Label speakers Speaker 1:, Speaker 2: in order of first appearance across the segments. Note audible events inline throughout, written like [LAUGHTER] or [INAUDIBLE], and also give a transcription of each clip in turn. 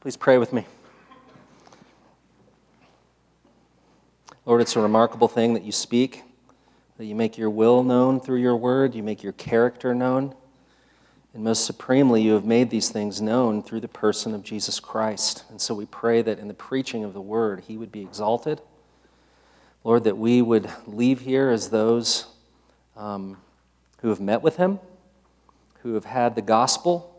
Speaker 1: Please pray with me. Lord, it's a remarkable thing that you speak, that you make your will known through your word, you make your character known. And most supremely, you have made these things known through the person of Jesus Christ. And so we pray that in the preaching of the word, he would be exalted. Lord, that we would leave here as those um, who have met with him, who have had the gospel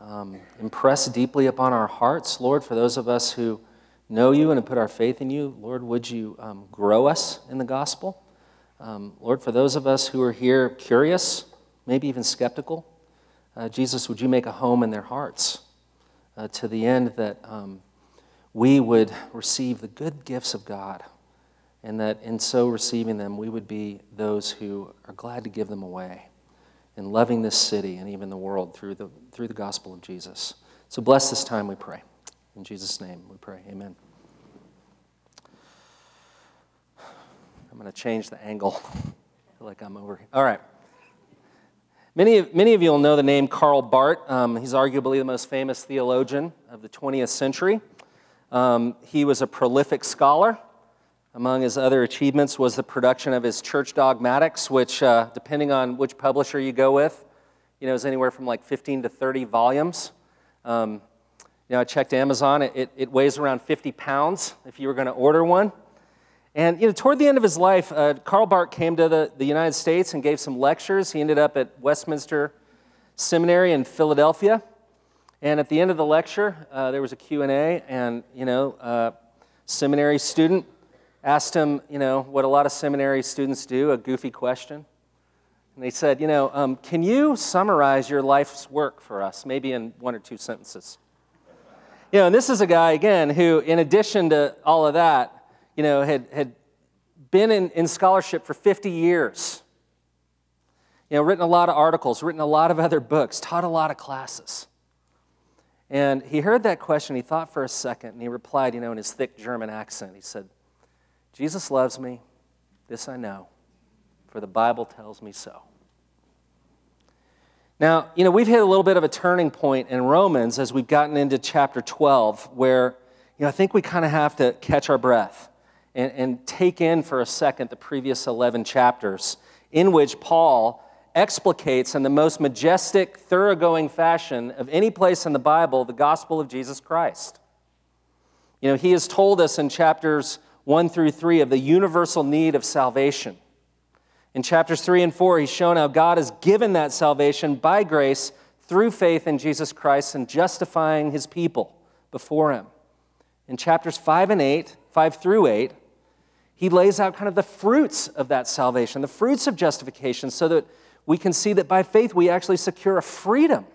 Speaker 1: um, impress deeply upon our hearts. Lord, for those of us who know you and have put our faith in you, Lord, would you um, grow us in the gospel? Um, Lord, for those of us who are here curious, maybe even skeptical, uh, Jesus, would you make a home in their hearts uh, to the end that um, we would receive the good gifts of God, and that in so receiving them, we would be those who are glad to give them away in loving this city and even the world through the, through the gospel of Jesus. So bless this time, we pray. In Jesus' name, we pray. Amen. I'm going to change the angle. [LAUGHS] Like I'm over here. All right. Many of, many of you will know the name Karl Barth. Um, he's arguably the most famous theologian of the 20th century. Um, he was a prolific scholar. Among his other achievements was the production of his Church Dogmatics, which, uh, depending on which publisher you go with, you know, is anywhere from like 15 to 30 volumes. Um, you know, I checked Amazon. It, it, it, weighs around 50 pounds if you were going to order one. And, you know, toward the end of his life, uh, Karl Barth came to the, the United States and gave some lectures. He ended up at Westminster Seminary in Philadelphia. And at the end of the lecture, uh, there was a Q&A, and, you know, uh, seminary student asked him, you know, what a lot of seminary students do, a goofy question. And they said, you know, um, can you summarize your life's work for us, maybe in one or two sentences? You know, and this is a guy, again, who, in addition to all of that, you know, had, had been in, in scholarship for 50 years. You know, written a lot of articles, written a lot of other books, taught a lot of classes. And he heard that question, he thought for a second, and he replied, you know, in his thick German accent, he said, Jesus loves me, this I know, for the Bible tells me so. Now, you know, we've hit a little bit of a turning point in Romans as we've gotten into chapter 12, where, you know, I think we kind of have to catch our breath and, and take in for a second the previous 11 chapters, in which Paul explicates in the most majestic, thoroughgoing fashion of any place in the Bible the gospel of Jesus Christ. You know, he has told us in chapters 1 through 3 of the universal need of salvation. In chapters 3 and 4, he's shown how God has given that salvation by grace through faith in Jesus Christ and justifying his people before him. In chapters 5 and 8, 5 through 8, he lays out kind of the fruits of that salvation, the fruits of justification, so that we can see that by faith we actually secure a freedom,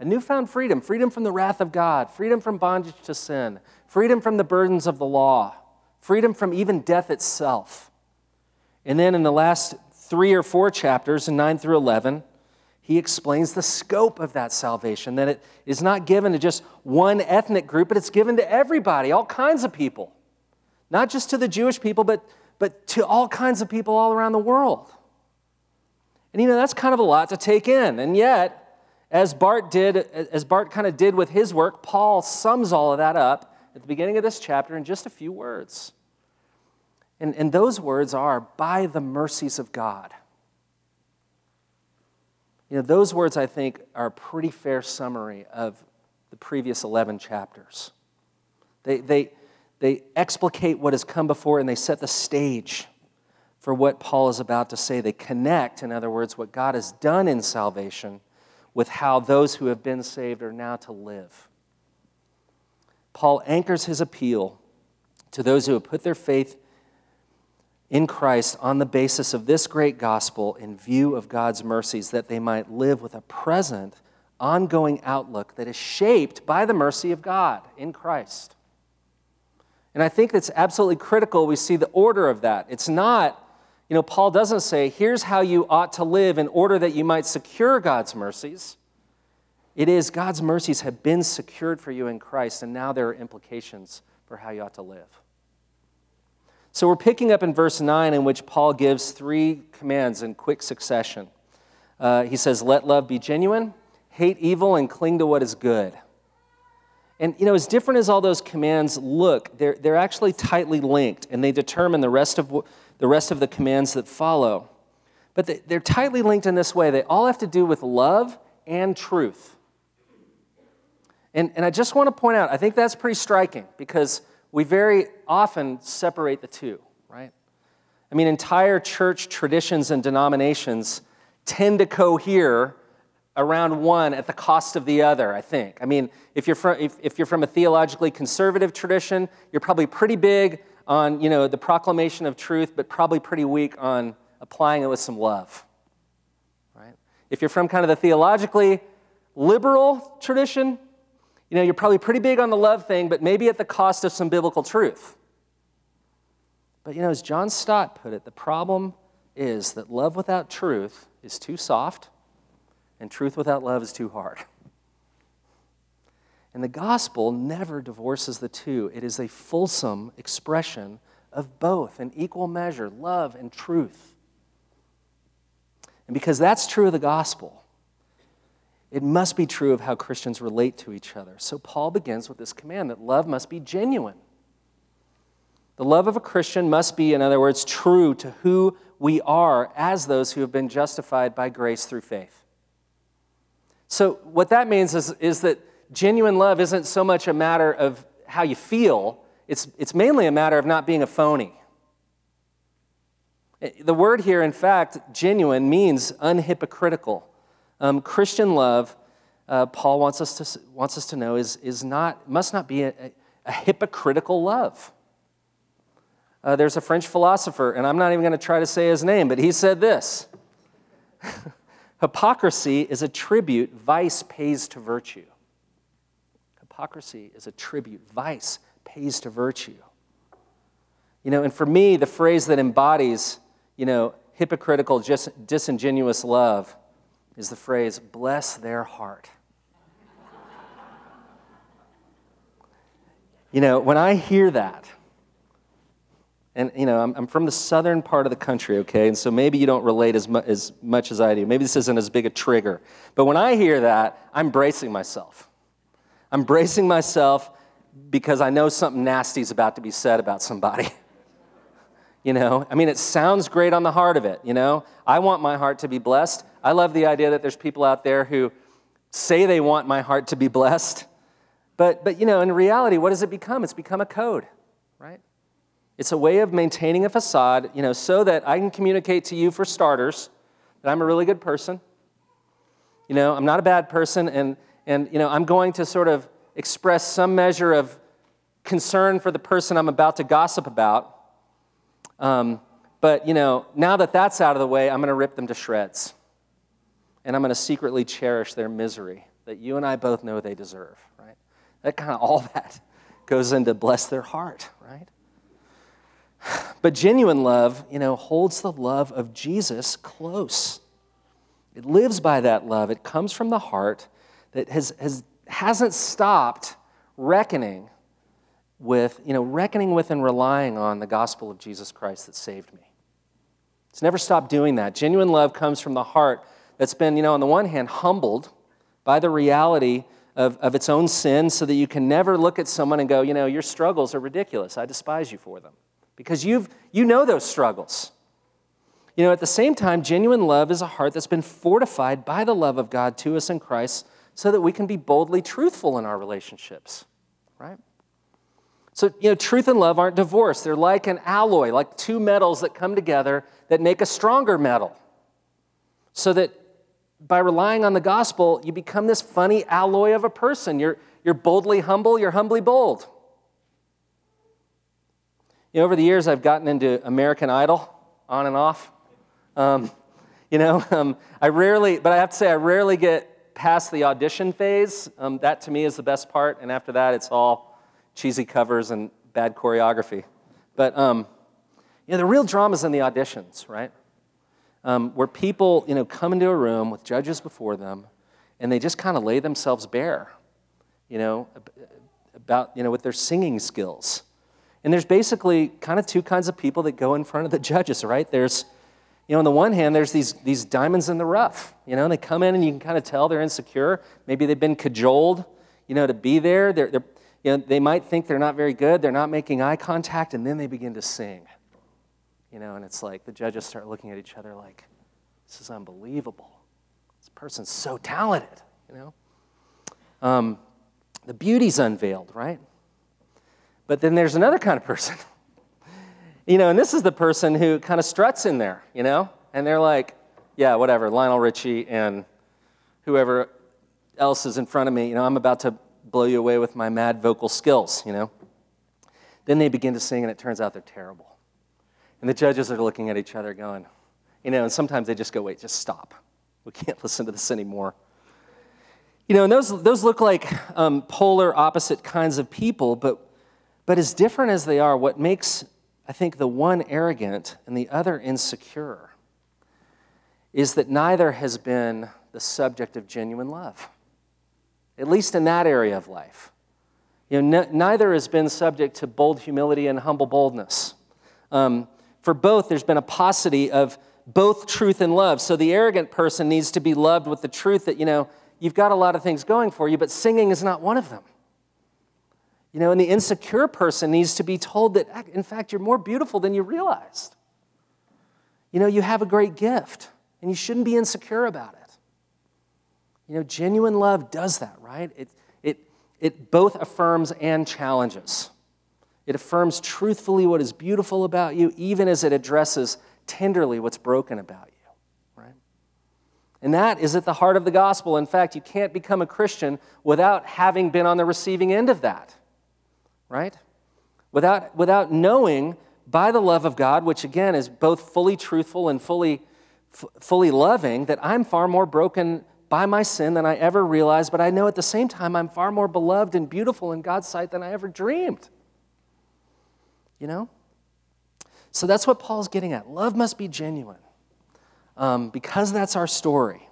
Speaker 1: a newfound freedom freedom from the wrath of God, freedom from bondage to sin, freedom from the burdens of the law freedom from even death itself. And then in the last three or four chapters, in 9 through 11, he explains the scope of that salvation, that it is not given to just one ethnic group, but it's given to everybody, all kinds of people. Not just to the Jewish people, but, but to all kinds of people all around the world. And you know, that's kind of a lot to take in. And yet, as Barth did, as Barth kind of did with his work, Paul sums all of that up at the beginning of this chapter in just a few words. And, and those words are, by the mercies of God. You know, those words, I think, are a pretty fair summary of the previous 11 chapters. They, they, they explicate what has come before and they set the stage for what Paul is about to say. They connect, in other words, what God has done in salvation with how those who have been saved are now to live. Paul anchors his appeal to those who have put their faith in Christ on the basis of this great gospel in view of God's mercies, that they might live with a present, ongoing outlook that is shaped by the mercy of God in Christ. And I think that's absolutely critical. We see the order of that. It's not, you know, Paul doesn't say, here's how you ought to live in order that you might secure God's mercies. It is God's mercies have been secured for you in Christ, and now there are implications for how you ought to live. So we're picking up in verse 9, in which Paul gives three commands in quick succession. Uh, he says, Let love be genuine, hate evil, and cling to what is good. And you know, as different as all those commands look, they're, they're actually tightly linked and they determine the rest of, the rest of the commands that follow. But they, they're tightly linked in this way. They all have to do with love and truth. And, and I just want to point out, I think that's pretty striking because we very often separate the two, right? I mean, entire church traditions and denominations tend to cohere around one at the cost of the other, I think. I mean, if you're from, if, if you're from a theologically conservative tradition, you're probably pretty big on, you know, the proclamation of truth, but probably pretty weak on applying it with some love. Right? If you're from kind of the theologically liberal tradition, you know, you're probably pretty big on the love thing, but maybe at the cost of some biblical truth. But you know, as John Stott put it, the problem is that love without truth is too soft, and truth without love is too hard. And the gospel never divorces the two. It is a fulsome expression of both in equal measure, love and truth. And because that's true of the gospel, it must be true of how Christians relate to each other. So Paul begins with this command that love must be genuine. The love of a Christian must be, in other words, true to who we are as those who have been justified by grace through faith. So, what that means is, is that genuine love isn't so much a matter of how you feel, it's, it's mainly a matter of not being a phony. The word here, in fact, genuine, means unhypocritical. Um, Christian love, uh, Paul wants us to, wants us to know, is, is not, must not be a, a hypocritical love. Uh, there's a French philosopher, and I'm not even going to try to say his name, but he said this [LAUGHS] Hypocrisy is a tribute vice pays to virtue. Hypocrisy is a tribute vice pays to virtue. You know, and for me, the phrase that embodies, you know, hypocritical, just disingenuous love is the phrase, bless their heart. you know, when I hear that, and you know, I'm, I'm, from the southern part of the country, okay, and so maybe you don't relate as, mu- as much as I do. Maybe this isn't as big a trigger. But when I hear that, I'm bracing myself. I'm bracing myself because I know something nasty is about to be said about somebody. [LAUGHS] you know, I mean, it sounds great on the heart of it, you know. I want my heart to be blessed. I love the idea that there's people out there who say they want my heart to be blessed. But, but you know, in reality, what does it become? It's become a code, right? It's a way of maintaining a facade, you know, so that I can communicate to you, for starters, that I'm a really good person. You know, I'm not a bad person, and, and you know, I'm going to sort of express some measure of concern for the person I'm about to gossip about. Um, but, you know, now that that's out of the way, I'm going to rip them to shreds. And I'm going to secretly cherish their misery that you and I both know they deserve, right? That kind of all [LAUGHS] that goes into bless their heart, right? [SIGHS] But genuine love, you know, holds the love of Jesus close. It lives by that love. It comes from the heart that has, has, hasn't stopped reckoning with, you know, reckoning with and relying on the gospel of Jesus Christ that saved me. It's never stopped doing that. Genuine love comes from the heart that's been, you know, on the one hand, humbled by the reality of, of its own sin so that you can never look at someone and go, you know, your struggles are ridiculous. I despise you for them because you've, you know those struggles. You know, at the same time, genuine love is a heart that's been fortified by the love of God to us in Christ so that we can be boldly truthful in our relationships, right? So, you know, truth and love aren't divorced. They're like an alloy, like two metals that come together that make a stronger metal. So that by relying on the gospel, you become this funny alloy of a person. You're, you're boldly humble, you're humbly bold. You know, over the years, I've gotten into American Idol on and off. Um, you know, [LAUGHS] um, I rarely, but I have to say, I rarely get past the audition phase. Um, that to me is the best part, and after that, it's all cheesy covers and bad choreography. But um, you know, the real drama is in the auditions, right? Um, where people, you know, come into a room with judges before them, and they just kind of lay themselves bare, you know, about you know with their singing skills and there's basically kind of two kinds of people that go in front of the judges, right? There's, you know, on the one hand, there's these, these diamonds in the rough. You know, they come in and you can kind of tell they're insecure. Maybe they've been cajoled, you know, to be there. They're, they're, you know, they might think they're not very good, they're not making eye contact, and then they begin to sing. You know, and it's like the judges start looking at each other like, this is unbelievable. This person's so talented, you know? Um, the beauty's unveiled, right? But then there's another kind of person. [LAUGHS] you know, and this is the person who kind of struts in there, you know? And they're like, yeah, whatever, Lionel Richie and whoever else is in front of me, you know, I'm about to blow you away with my mad vocal skills, you know? Then they begin to sing, and it turns out they're terrible. And the judges are looking at each other going, you know, and sometimes they just go, wait, just stop. We can't [LAUGHS] listen to this anymore. You know, and those, those look like um, polar opposite kinds of people, but, but as different as they are, what makes, I think, the one arrogant and the other insecure is that neither has been the subject of genuine love, at least in that area of life. You know, n- neither has been subject to bold humility and humble boldness. Um, for both, there's been a paucity of both truth and love. So the arrogant person needs to be loved with the truth that, you know, you've got a lot of things going for you, but singing is not one of them. You know, and the insecure person needs to be told that, in fact, you're more beautiful than you realized. You know, you have a great gift, and you shouldn't be insecure about it. You know, genuine love does that, right? It, it, it both affirms and challenges. It affirms truthfully what is beautiful about you, even as it addresses tenderly what's broken about you, right? And that is at the heart of the gospel. In fact, you can't become a Christian without having been on the receiving end of that, right? Without, without knowing by the love of God, which again is both fully truthful and fully, f- fully loving, that I'm far more broken by my sin than I ever realized, but I know at the same time I'm far more beloved and beautiful in God's sight than I ever dreamed. You know? So that's what Paul's getting at. Love must be genuine um, because that's our story.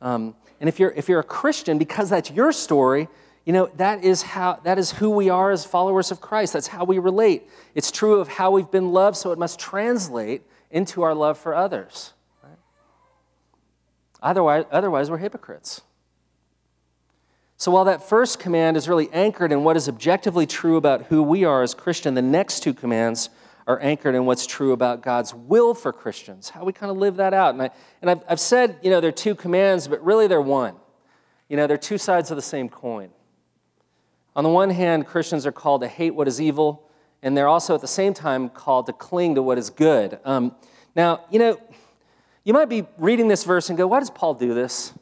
Speaker 1: Um, and if you're, if you're a Christian, because that's your story, you know, that is, how, that is who we are as followers of Christ. That's how we relate. It's true of how we've been loved, so it must translate into our love for others. Right? Otherwise, otherwise, we're hypocrites. So while that first command is really anchored in what is objectively true about who we are as Christian, the next two commands are anchored in what's true about God's will for Christians, how we kind of live that out. And, I, and I've, I've said, you know, they're two commands, but really they're one. You know, they're two sides of the same coin. On the one hand, Christians are called to hate what is evil, and they're also at the same time called to cling to what is good. Um, now, you know, you might be reading this verse and go, why does Paul do this?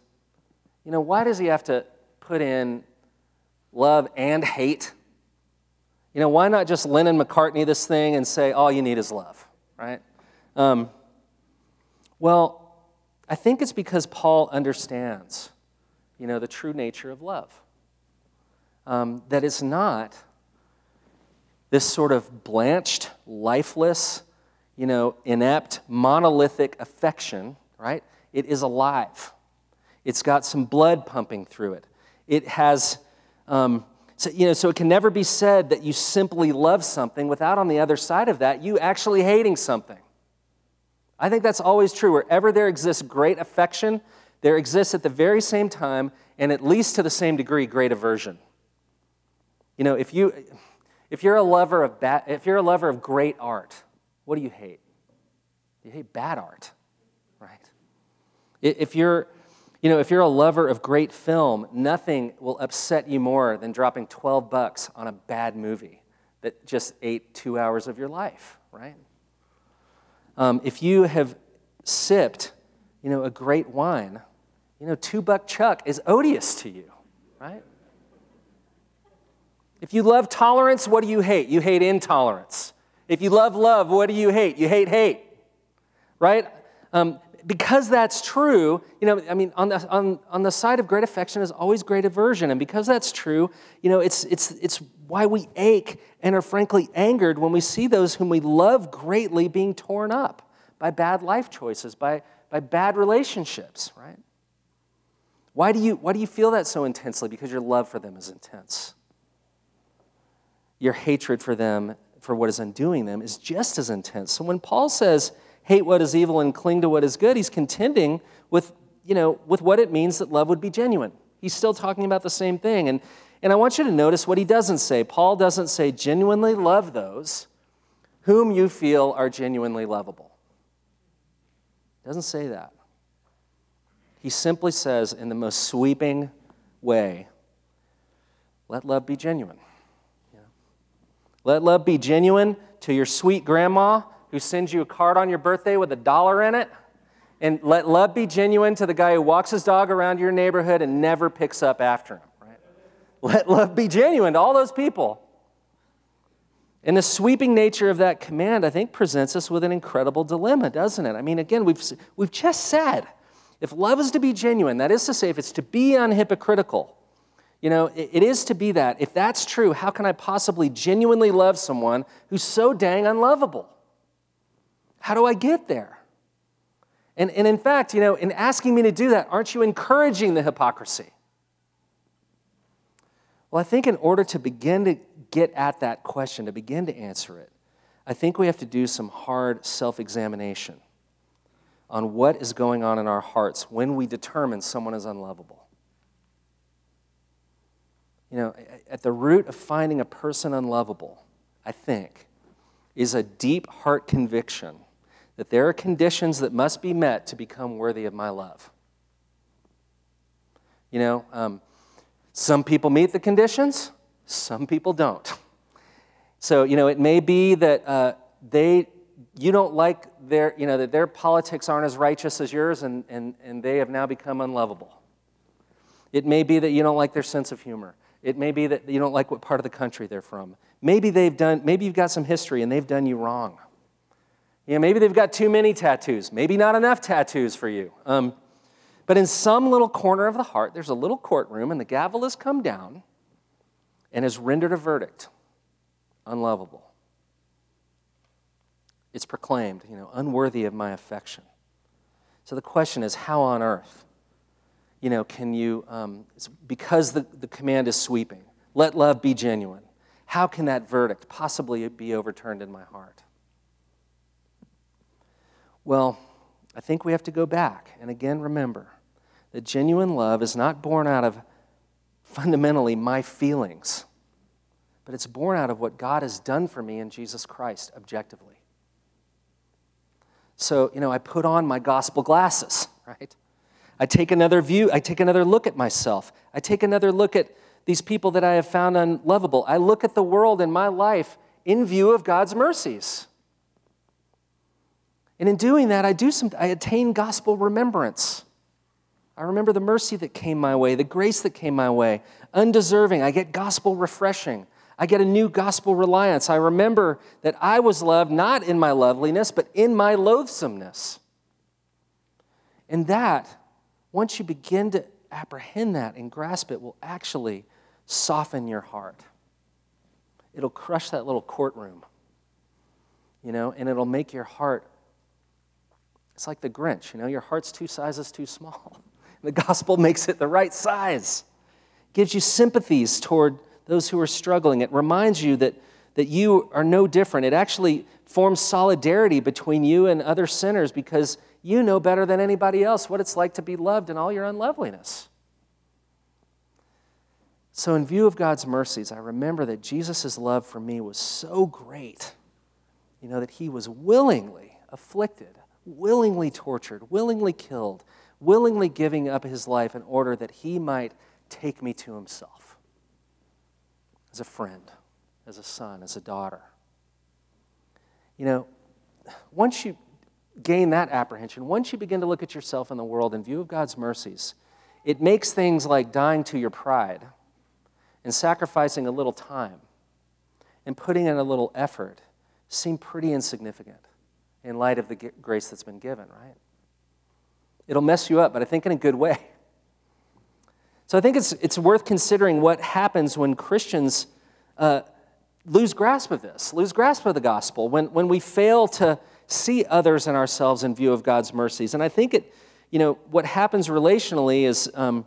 Speaker 1: You know, why does he have to put in love and hate? You know, why not just Lennon McCartney this thing and say, all you need is love, right? Um, well, I think it's because Paul understands, you know, the true nature of love. Um, that it's not this sort of blanched, lifeless, you know, inept, monolithic affection, right? It is alive. It's got some blood pumping through it. It has um, so, you know, so it can never be said that you simply love something without on the other side of that, you actually hating something. I think that's always true. Wherever there exists great affection, there exists at the very same time, and at least to the same degree, great aversion. You know, if, you, if, you're a lover of ba- if you're a lover of great art, what do you hate? You hate bad art, right? If you're you know, if you're a lover of great film, nothing will upset you more than dropping 12 bucks on a bad movie that just ate two hours of your life, right? Um, if you have sipped, you know, a great wine, you know, two buck chuck is odious to you, right? If you love tolerance, what do you hate? You hate intolerance. If you love love, what do you hate? You hate hate, right? Um, because that's true, you know, I mean, on the, on, on the side of great affection is always great aversion. And because that's true, you know, it's, it's, it's why we ache and are frankly angered when we see those whom we love greatly being torn up by bad life choices, by, by bad relationships, right? Why do, you, why do you feel that so intensely? Because your love for them is intense. Your hatred for them, for what is undoing them, is just as intense. So when Paul says, hate what is evil and cling to what is good, he's contending with, you know, with what it means that love would be genuine. He's still talking about the same thing. And, And I want you to notice what he doesn't say. Paul doesn't say, genuinely love those whom you feel are genuinely lovable. He doesn't say that. He simply says, in the most sweeping way, let love be genuine. Let love be genuine to your sweet grandma who sends you a card on your birthday with a dollar in it. And let love be genuine to the guy who walks his dog around your neighborhood and never picks up after him. Right? Let love be genuine to all those people. And the sweeping nature of that command, I think, presents us with an incredible dilemma, doesn't it? I mean, again, we've, we've just said if love is to be genuine, that is to say, if it's to be unhypocritical, you know, it, it is to be that. If that's true, how can I possibly genuinely love someone who's so dang unlovable? How do I get there? And, and in fact, you know, in asking me to do that, aren't you encouraging the hypocrisy? Well, I think in order to begin to get at that question, to begin to answer it, I think we have to do some hard self examination on what is going on in our hearts when we determine someone is unlovable. You know, at the root of finding a person unlovable, I think, is a deep heart conviction that there are conditions that must be met to become worthy of my love. You know, um, some people meet the conditions, some people don't. So, you know, it may be that uh, they, you don't like their, you know, that their politics aren't as righteous as yours and, and, and they have now become unlovable. It may be that you don't like their sense of humor. It may be that you don't like what part of the country they're from. Maybe they've done, maybe you've got some history and they've done you wrong. You know, maybe they've got too many tattoos, maybe not enough tattoos for you. Um, but in some little corner of the heart, there's a little courtroom, and the gavel has come down and has rendered a verdict unlovable. It's proclaimed, you know, unworthy of my affection. So the question is, how on earth you know, can you, um, because the, the command is sweeping, let love be genuine, how can that verdict possibly be overturned in my heart? Well, I think we have to go back and again remember that genuine love is not born out of fundamentally my feelings, but it's born out of what God has done for me in Jesus Christ objectively. So, you know, I put on my gospel glasses, [LAUGHS] right? I take another view, I take another look at myself. I take another look at these people that I have found unlovable. I look at the world and my life in view of God's mercies. And in doing that, I do some I attain gospel remembrance. I remember the mercy that came my way, the grace that came my way. Undeserving, I get gospel refreshing. I get a new gospel reliance. I remember that I was loved not in my loveliness, but in my loathsomeness. And that once you begin to apprehend that and grasp it, will actually soften your heart. It'll crush that little courtroom, you know, and it'll make your heart. It's like the Grinch, you know, your heart's two sizes too small. [LAUGHS] The gospel makes it the right size. It gives you sympathies toward those who are struggling. It reminds you that, that you are no different. It actually forms solidarity between you and other sinners because you know better than anybody else what it's like to be loved in all your unloveliness. So, in view of God's mercies, I remember that Jesus' love for me was so great, you know, that he was willingly afflicted, willingly tortured, willingly killed, willingly giving up his life in order that he might take me to himself as a friend, as a son, as a daughter. You know, once you gain that apprehension, once you begin to look at yourself in the world in view of God's mercies, it makes things like dying to your pride and sacrificing a little time and putting in a little effort seem pretty insignificant in light of the grace that's been given, right? It'll mess you up, but I think in a good way. So I think it's, it's worth considering what happens when Christians uh, lose grasp of this, lose grasp of the gospel, when, when we fail to see others and ourselves in view of God's mercies. And I think it, you know, what happens relationally is, um,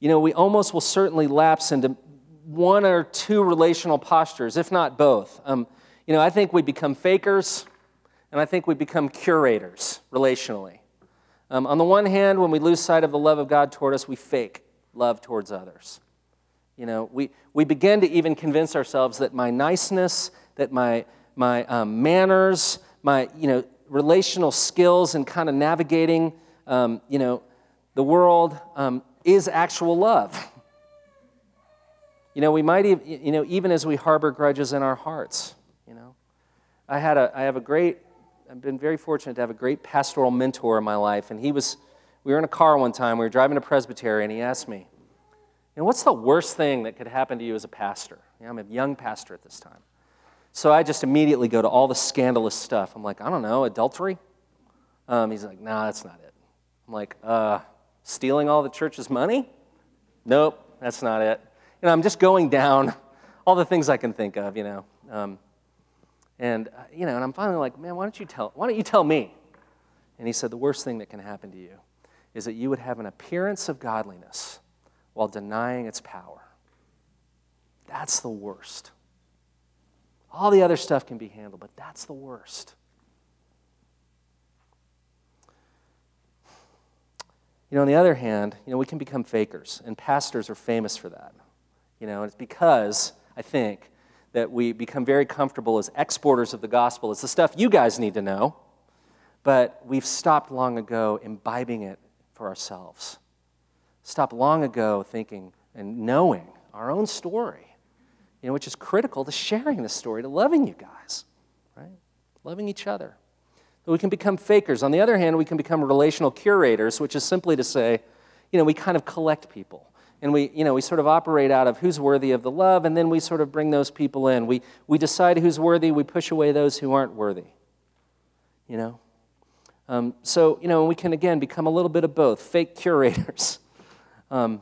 Speaker 1: you know, we almost will certainly lapse into one or two relational postures, if not both. Um, you know, I think we become fakers, and I think we become curators relationally. Um, on the one hand, when we lose sight of the love of God toward us, we fake love towards others. You know, we, we begin to even convince ourselves that my niceness, that my, my um, manners, my, you know, relational skills and kind of navigating, um, you know, the world um, is actual love. You know, we might, even, you know, even as we harbor grudges in our hearts, you know. I, had a, I have a great, I've been very fortunate to have a great pastoral mentor in my life, and he was, we were in a car one time, we were driving to Presbytery, and he asked me, you know, what's the worst thing that could happen to you as a pastor? You know, I'm a young pastor at this time. So I just immediately go to all the scandalous stuff. I'm like, I don't know, adultery? Um, he's like, nah, that's not it. I'm like, uh, stealing all the church's money? Nope, that's not it. You know, I'm just going down [LAUGHS] all the things I can think of, you know. Um, and, uh, you know, and I'm finally like, man, why don't you tell, why don't you tell me? And he said, the worst thing that can happen to you is that you would have an appearance of godliness while denying its power. That's the worst. All the other stuff can be handled, but that's the worst. You know, on the other hand, you know, we can become fakers, and pastors are famous for that. You know, and it's because, I think, that we become very comfortable as exporters of the gospel. It's the stuff you guys need to know, but we've stopped long ago imbibing it for ourselves. Stopped long ago thinking and knowing our own story, you know, which is critical to sharing the story, to loving you guys, right? Loving each other. We can become fakers. On the other hand, we can become relational curators, which is simply to say, you know, we kind of collect people. And we, you know, we sort of operate out of who's worthy of the love, and then we sort of bring those people in. We, we decide who's worthy, we push away those who aren't worthy. You know? Um, so, you know, we can again become a little bit of both fake curators. [LAUGHS] Um,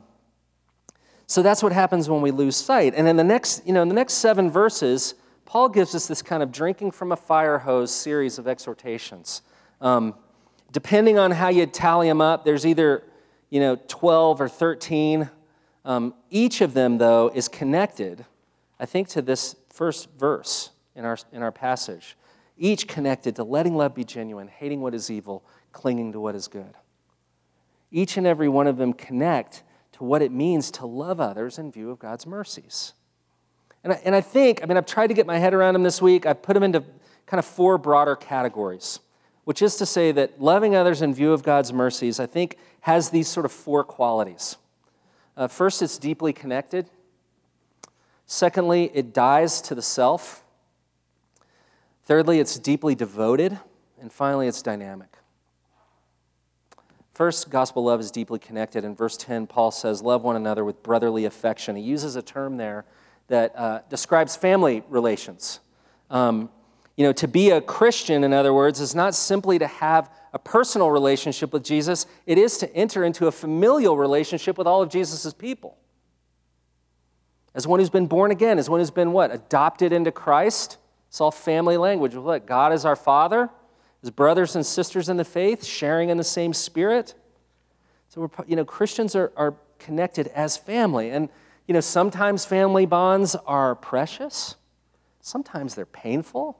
Speaker 1: so that's what happens when we lose sight. And in the next, you know, in the next seven verses, Paul gives us this kind of drinking from a fire hose series of exhortations. Um, depending on how you tally them up, there's either you know 12 or 13. Um, each of them, though, is connected, I think, to this first verse in our, in our passage. Each connected to letting love be genuine, hating what is evil, clinging to what is good. Each and every one of them connect to what it means to love others in view of God's mercies. And I, and I think, I mean, I've tried to get my head around them this week. I've put them into kind of four broader categories, which is to say that loving others in view of God's mercies, I think, has these sort of four qualities. Uh, first, it's deeply connected. Secondly, it dies to the self. Thirdly, it's deeply devoted. And finally, it's dynamic. First, gospel love is deeply connected. In verse 10, Paul says, Love one another with brotherly affection. He uses a term there that uh, describes family relations. Um, you know, to be a Christian, in other words, is not simply to have a personal relationship with Jesus, it is to enter into a familial relationship with all of Jesus' people. As one who's been born again, as one who's been what? Adopted into Christ. It's all family language. What? God is our Father, as brothers and sisters in the faith, sharing in the same spirit. So, we're, you know, Christians are, are connected as family. And you know, sometimes family bonds are precious, sometimes they're painful,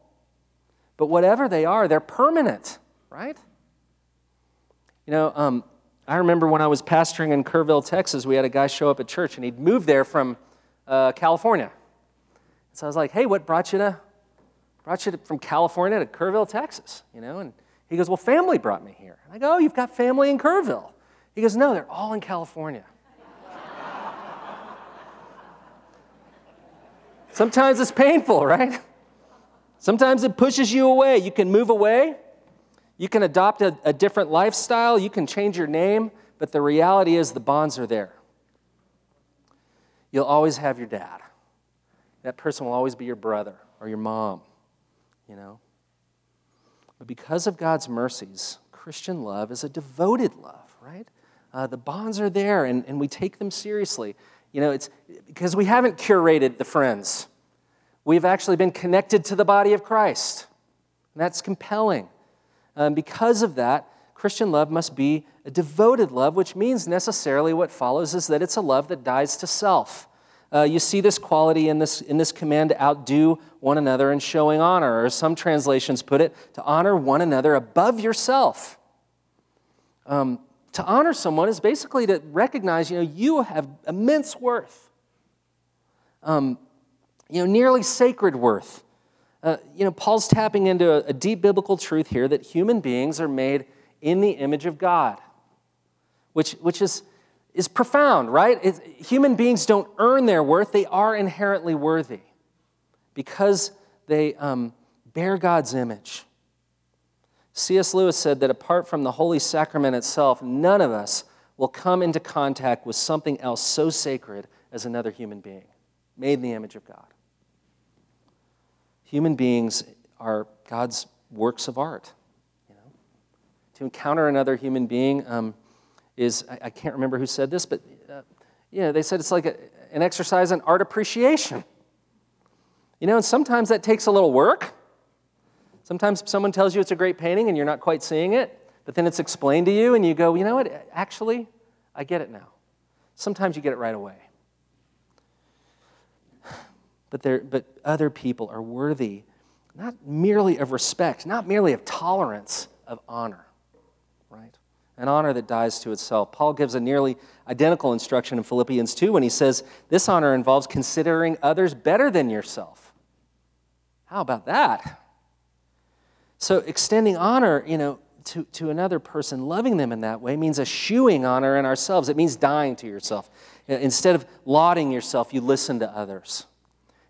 Speaker 1: but whatever they are, they're permanent, right? You know, um, I remember when I was pastoring in Kerrville, Texas, we had a guy show up at church, and he'd moved there from uh, California. So I was like, "Hey, what brought you to brought you to, from California to Kerrville, Texas?" You know, and he goes, "Well, family brought me here." And I go, "Oh, you've got family in Kerrville?" He goes, "No, they're all in California." Sometimes it's painful, right? Sometimes it pushes you away. You can move away, you can adopt a, a, different lifestyle, you can change your name, but the reality is the bonds are there. You'll always have your dad. That person will always be your brother or your mom, you know? But because of God's mercies, Christian love is a devoted love, right? Uh, the bonds are there and, and we take them seriously. You know, it's because we haven't curated the friends. We've actually been connected to the body of Christ. And that's compelling. Um, because of that, Christian love must be a devoted love, which means necessarily what follows is that it's a love that dies to self. Uh, you see this quality in this, in this command to outdo one another in showing honor, or some translations put it, to honor one another above yourself. Um, to honor someone is basically to recognize, you know, you have immense worth. um, you know, nearly sacred worth. Uh, you know, Paul's tapping into a, a deep biblical truth here that human beings are made in the image of God, which, which is, is profound, right? It, human beings don't earn their worth, they are inherently worthy because they um, bear God's image. C.S. Lewis said that apart from the Holy Sacrament itself, none of us will come into contact with something else so sacred as another human being, made in the image of God. Human beings are God's works of art. You know? To encounter another human being um, is, I, I, can't remember who said this, but uh, know, they said it's like a, an exercise in art appreciation. You know, and sometimes that takes a little work. Sometimes someone tells you it's a great painting and you're not quite seeing it, but then it's explained to you and you go, you know what, actually, I get it now. Sometimes you get it right away but, but other people are worthy not merely of respect, not merely of tolerance, of honor, right? An honor that dies to itself. Paul gives a nearly identical instruction in Philippians 2 when he says this honor involves considering others better than yourself. How about that? So, extending honor, you know, to, to another person, loving them in that way means eschewing honor in ourselves. It means dying to yourself. Instead of lauding yourself, you listen to others.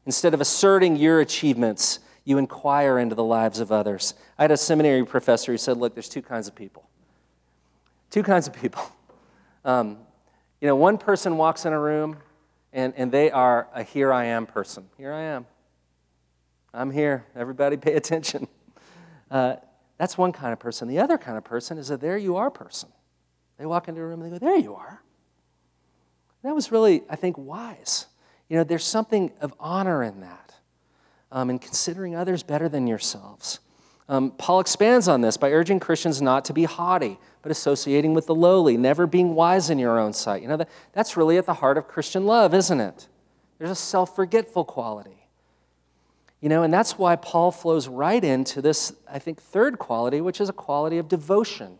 Speaker 1: Instead of asserting your achievements, you inquire into the lives of others. I had a seminary professor who said, Look, there's two kinds of people. Two kinds of people. [LAUGHS] Um, you know, one person walks in a room and, and they are a here I am person. Here I am. I'm here. Everybody pay attention. [LAUGHS] Uh, that's one kind of person. The other kind of person is a there you are person. They walk into a room and they go, There you are. That was really, I think, wise. You know, there's something of honor in that, um, in considering others better than yourselves. Um, Paul expands on this by urging Christians not to be haughty, but associating with the lowly, never being wise in your own sight. You know, that, that's really at the heart of Christian love, isn't it? There's a self forgetful quality. You know, and that's why Paul flows right into this, I think, third quality, which is a quality of devotion.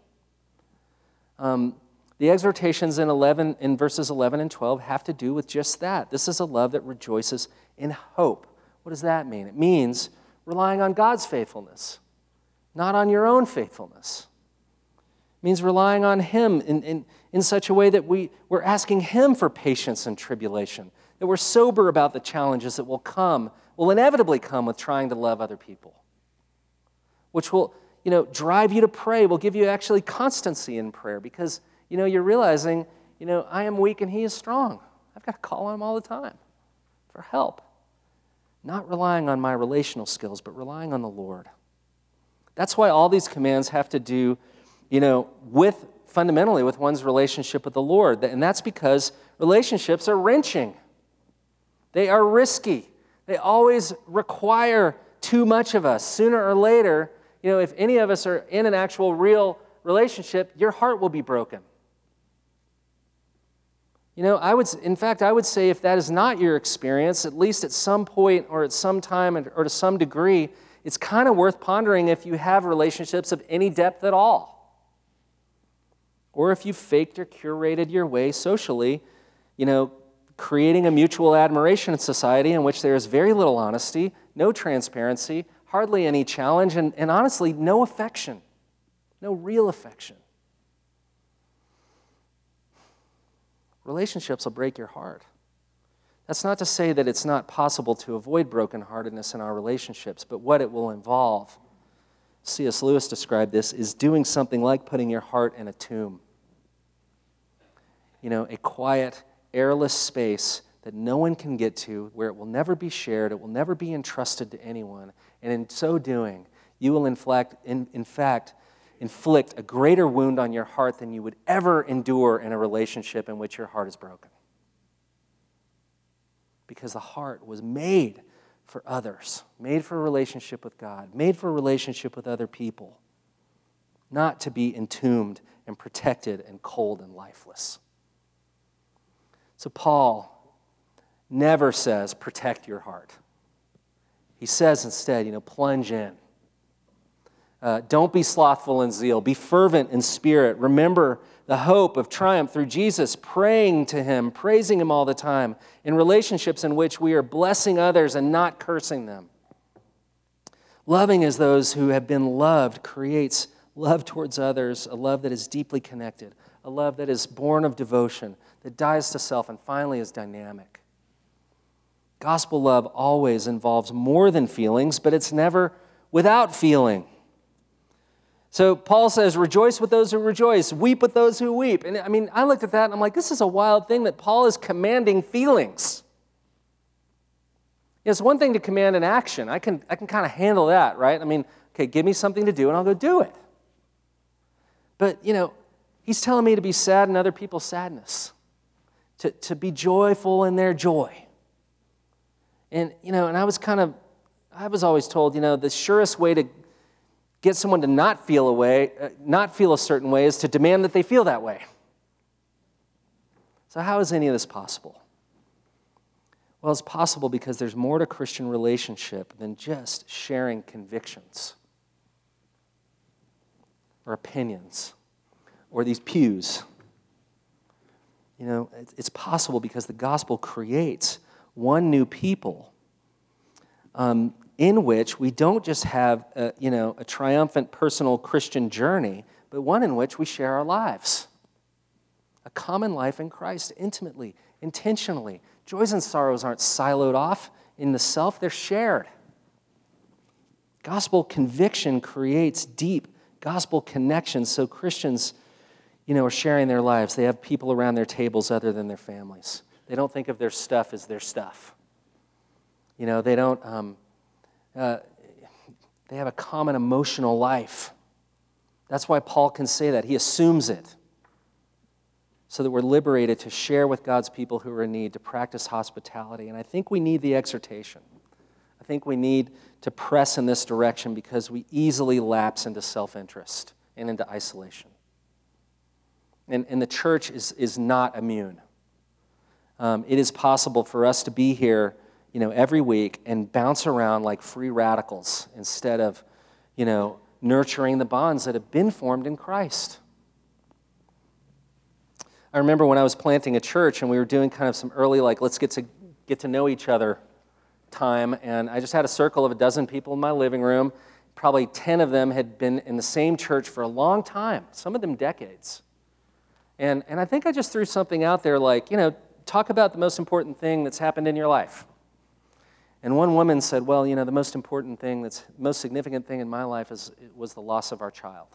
Speaker 1: Um, the exhortations in 11 in verses 11 and 12 have to do with just that. This is a love that rejoices in hope. What does that mean? It means relying on God's faithfulness, not on your own faithfulness. It means relying on Him in, in, in such a way that we, we're asking Him for patience and tribulation, that we're sober about the challenges that will come, will inevitably come with trying to love other people, which will you know, drive you to pray, will give you actually constancy in prayer because you know, you're realizing, you know, I am weak and he is strong. I've got to call on him all the time for help. Not relying on my relational skills, but relying on the Lord. That's why all these commands have to do, you know, with fundamentally with one's relationship with the Lord. And that's because relationships are wrenching. They are risky. They always require too much of us. Sooner or later, you know, if any of us are in an actual real relationship, your heart will be broken. You know, I would, in fact, I would say if that is not your experience, at least at some point or at some time or to some degree, it's kind of worth pondering if you have relationships of any depth at all. Or if you faked or curated your way socially, you know, creating a mutual admiration society in which there is very little honesty, no transparency, hardly any challenge, and, and honestly, no affection, no real affection. Relationships will break your heart. That's not to say that it's not possible to avoid brokenheartedness in our relationships, but what it will involve, C.S. Lewis described this, is doing something like putting your heart in a tomb. You know, a quiet, airless space that no one can get to, where it will never be shared, it will never be entrusted to anyone. And in so doing, you will in, in fact, inflict a greater wound on your heart than you would ever endure in a relationship in which your heart is broken. Because the heart was made for others, made for a relationship with God, made for a relationship with other people, not to be entombed and protected and cold and lifeless. So, Paul never says, protect your heart. He says instead, you know, plunge in. Uh, don't be slothful in zeal. Be fervent in spirit. Remember the hope of triumph through Jesus, praying to Him, praising Him all the time, in relationships in which we are blessing others and not cursing them. Loving as those who have been loved creates love towards others, a love that is deeply connected, a love that is born of devotion, that dies to self, and finally is dynamic. Gospel love always involves more than feelings, but it's never without feeling. So Paul says, Rejoice with those who rejoice, weep with those who weep. And I mean, I looked at that and I'm like, this is a wild thing that Paul is commanding feelings. It's one thing to command an action. I can, I can kind of handle that, right? I mean, okay, give me something to do and I'll go do it. But, you know, he's telling me to be sad in other people's sadness, to, to be joyful in their joy. And, you know, and I was kind of, I was always told, you know, the surest way to get someone to not feel a way, uh, not feel a certain way, is to demand that they feel that way. So, how is any of this possible? Well, it's possible because there's more to Christian relationship than just sharing convictions or opinions or these pews. You know, it's possible because the gospel creates one new people um, in which we don't just have a, you know, a triumphant personal Christian journey, but one in which we share our lives. A common life in Christ, intimately, intentionally. Joys and sorrows aren't siloed off in the self, they're shared. Gospel conviction creates deep gospel connections so Christians you know, are sharing their lives. They have people around their tables other than their families. They don't think of their stuff as their stuff. You know, they don't, um, uh, they have a common emotional life. That's why Paul can say that. He assumes it. So that we're liberated to share with God's people who are in need, to practice hospitality. And I think we need the exhortation. I think we need to press in this direction because we easily lapse into self interest and into isolation. And, and the church is, is not immune. Um, it is possible for us to be here, you know, every week and bounce around like free radicals instead of, you know, nurturing the bonds that have been formed in Christ. I remember when I was planting a church and we were doing kind of some early, like, let's get to get to know each other time. And I just had a circle of a dozen people in my living room. Probably 10 of them had been in the same church for a long time, some of them decades. And, and I think I just threw something out there like, you know, talk about the most important thing that's happened in your life. And one woman said, Well, you know, the most important thing, that's most significant thing in my life is, was the loss of our child.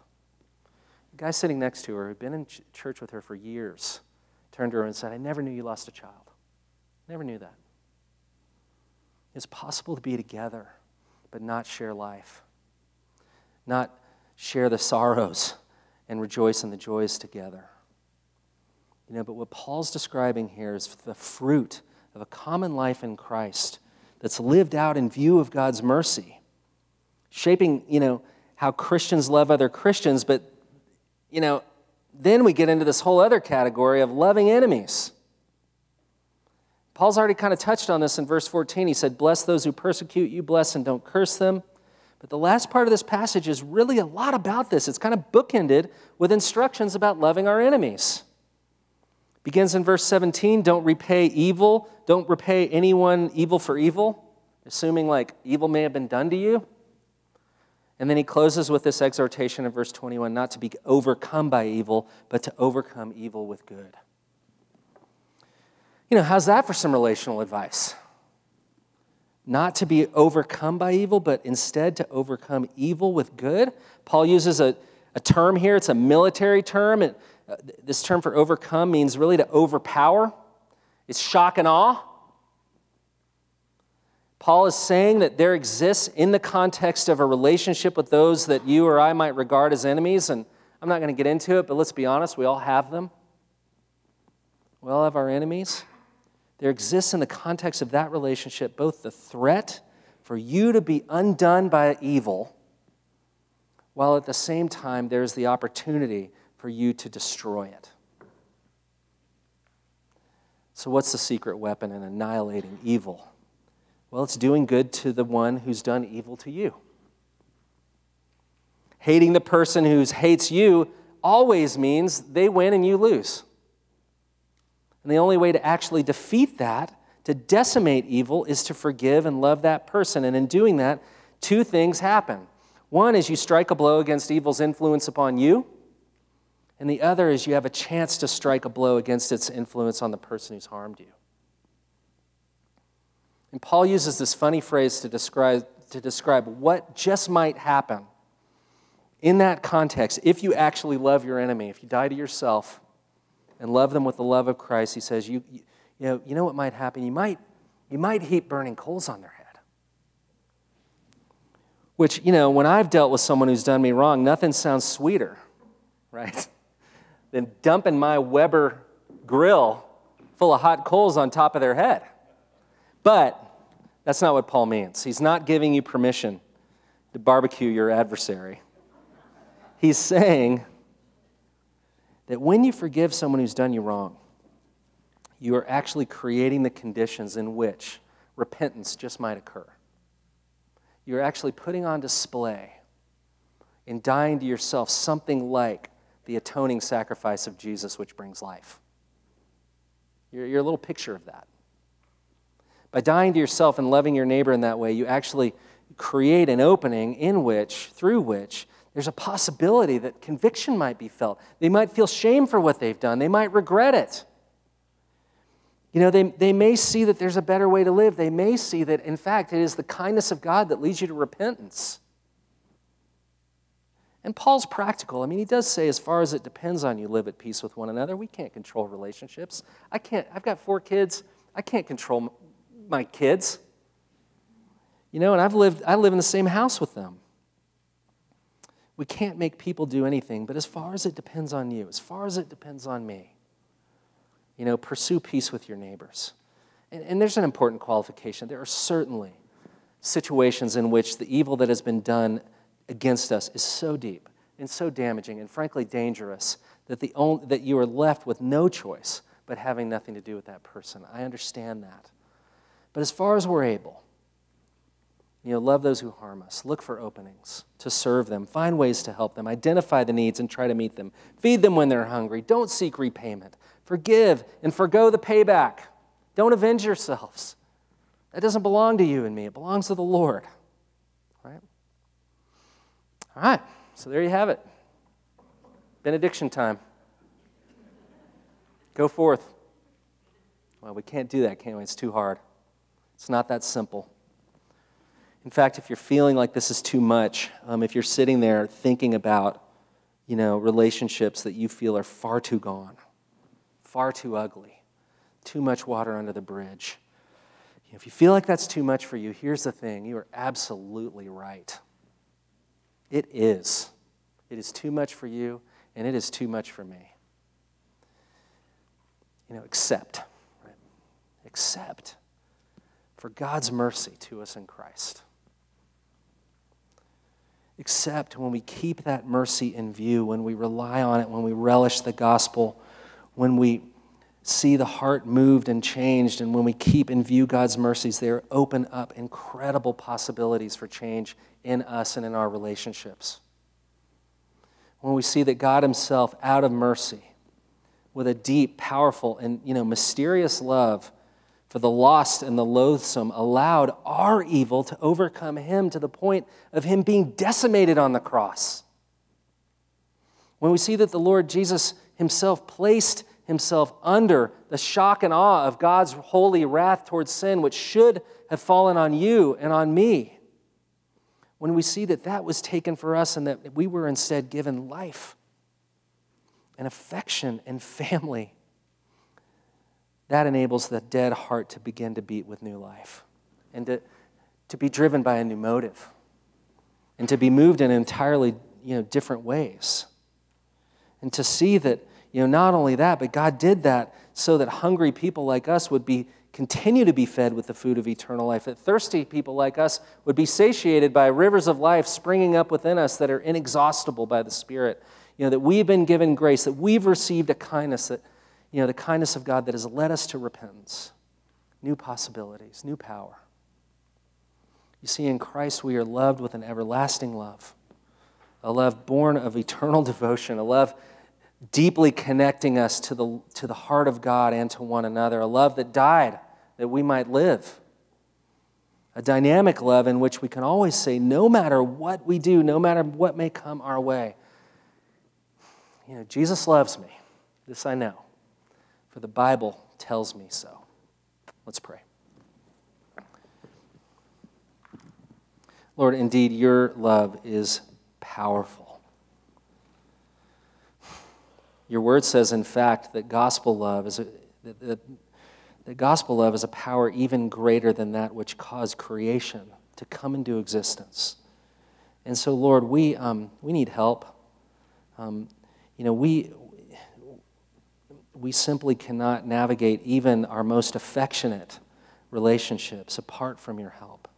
Speaker 1: The guy sitting next to her, who'd been in ch- church with her for years, turned to her and said, I never knew you lost a child. Never knew that. It's possible to be together, but not share life, not share the sorrows and rejoice in the joys together. You know, but what Paul's describing here is the fruit of a common life in Christ that's lived out in view of God's mercy, shaping, you know, how Christians love other Christians, but, you know, then we get into this whole other category of loving enemies. Paul's already kind of touched on this in verse 14. He said, Bless those who persecute you, bless and don't curse them. But the last part of this passage is really a lot about this. It's kind of bookended with instructions about loving our enemies. Begins in verse 17 don't repay evil, don't repay anyone evil for evil, assuming like evil may have been done to you. And then he closes with this exhortation in verse 21 not to be overcome by evil, but to overcome evil with good. You know, how's that for some relational advice? Not to be overcome by evil, but instead to overcome evil with good. Paul uses a, a term here, it's a military term. and uh, this term for overcome means really to overpower, it's shock and awe. Paul is saying that there exists in the context of a relationship with those that you or I might regard as enemies, and I'm not going to get into it, but let's be honest, we all have them. We all have our enemies. There exists in the context of that relationship both the threat for you to be undone by evil, while at the same time there's the opportunity for you to destroy it. So, what's the secret weapon in annihilating evil? Well, it's doing good to the one who's done evil to you. Hating the person who hates you always means they win and you lose. And the only way to actually defeat that, to decimate evil, is to forgive and love that person. And in doing that, two things happen. One is you strike a blow against evil's influence upon you, and the other is you have a chance to strike a blow against its influence on the person who's harmed you. And Paul uses this funny phrase to describe, to describe what just might happen in that context if you actually love your enemy, if you die to yourself and love them with the love of Christ. He says, you, you, you, know, you know what might happen? You might, you might heap burning coals on their head. Which, you know, when I've dealt with someone who's done me wrong, nothing sounds sweeter, right? [LAUGHS] than dumping my Weber grill full of hot coals on top of their head. But that's not what Paul means. He's not giving you permission to barbecue your adversary. He's saying that when you forgive someone who's done you wrong, you are actually creating the conditions in which repentance just might occur. You're actually putting on display in dying to yourself something like the atoning sacrifice of Jesus, which brings life. You're, you're a little picture of that. By dying to yourself and loving your neighbor in that way, you actually create an opening in which, through which, there's a possibility that conviction might be felt. They might feel shame for what they've done, they might regret it. You know, they, they may see that there's a better way to live. They may see that, in fact, it is the kindness of God that leads you to repentance. And Paul's practical. I mean, he does say, as far as it depends on you, live at peace with one another. We can't control relationships. I can't, I've got four kids. I can't control my kids. You know, and I've lived, I live in the same house with them. We can't make people do anything, but as far as it depends on you, as far as it depends on me, you know, pursue peace with your neighbors. And, and there's an important qualification. There are certainly situations in which the evil that has been done against us is so deep and so damaging and frankly dangerous that, the only, that you are left with no choice but having nothing to do with that person. I understand that. But as far as we're able, you know, love those who harm us. Look for openings to serve them. Find ways to help them. Identify the needs and try to meet them. Feed them when they're hungry. Don't seek repayment. Forgive and forego the payback. Don't avenge yourselves. That doesn't belong to you and me, it belongs to the Lord. All right, so there you have it. Benediction time. Go forth. Well, we can't do that, can we? It's too hard. It's not that simple. In fact, if you're feeling like this is too much, um, if you're sitting there thinking about, you know, relationships that you feel are far too gone, far too ugly, too much water under the bridge, if you feel like that's too much for you, here's the thing you are absolutely right. It is. It is too much for you, and it is too much for me. You know, accept. Right? Accept for God's mercy to us in Christ. Except when we keep that mercy in view, when we rely on it, when we relish the gospel, when we see the heart moved and changed, and when we keep in view God's mercies, they open up incredible possibilities for change in us and in our relationships. When we see that God Himself, out of mercy, with a deep, powerful, and you know, mysterious love, for the lost and the loathsome, allowed our evil to overcome him to the point of him being decimated on the cross. When we see that the Lord Jesus himself placed himself under the shock and awe of God's holy wrath towards sin, which should have fallen on you and on me, when we see that that was taken for us and that we were instead given life and affection and family that enables the dead heart to begin to beat with new life and to, to be driven by a new motive and to be moved in entirely you know, different ways. And to see that, you know, not only that, but God did that so that hungry people like us would be continue to be fed with the food of eternal life, that thirsty people like us would be satiated by rivers of life springing up within us that are inexhaustible by the Spirit. You know, that we've been given grace, that we've received a kindness that you know, the kindness of God that has led us to repentance, new possibilities, new power. You see, in Christ we are loved with an everlasting love, a love born of eternal [LAUGHS] devotion, a love deeply connecting us to the, to the heart of God and to one another, a love that died that we might live. A dynamic love in which we can always say, no matter what we do, no matter what may come our way, you know, Jesus loves me. This I know, for the Bible tells me so. Let's pray. Lord, indeed, your love is powerful. Your word says, in fact, that gospel love is a, that, that, gospel love is a power even greater than that which caused creation to come into existence. And so, Lord, we, um, we need help. Um, you know, we, we simply cannot navigate even our most affectionate relationships apart from your help.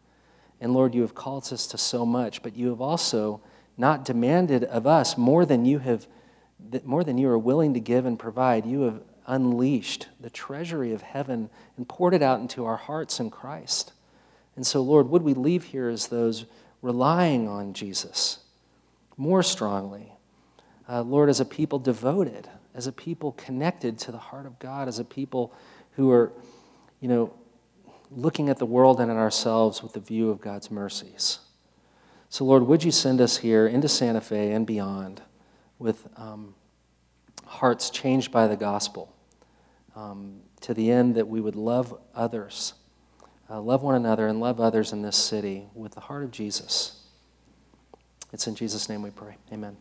Speaker 1: And Lord, you have called us to so much, but you have also not demanded of us more than you have more than you are willing to give and provide. You have unleashed the treasury of heaven and poured it out into our hearts in Christ. And so, Lord, would we leave here as those relying on Jesus more strongly? Uh, Lord, as a people devoted, as a people connected to the heart of God, as a people who are, you know, looking at the world and at ourselves with the view of God's mercies. So, Lord, would you send us here into Santa Fe and beyond with um, hearts changed by the gospel um, to the end that we would love others, uh, love one another, and love others in this city with the heart of Jesus. It's in Jesus' name we pray. Amen.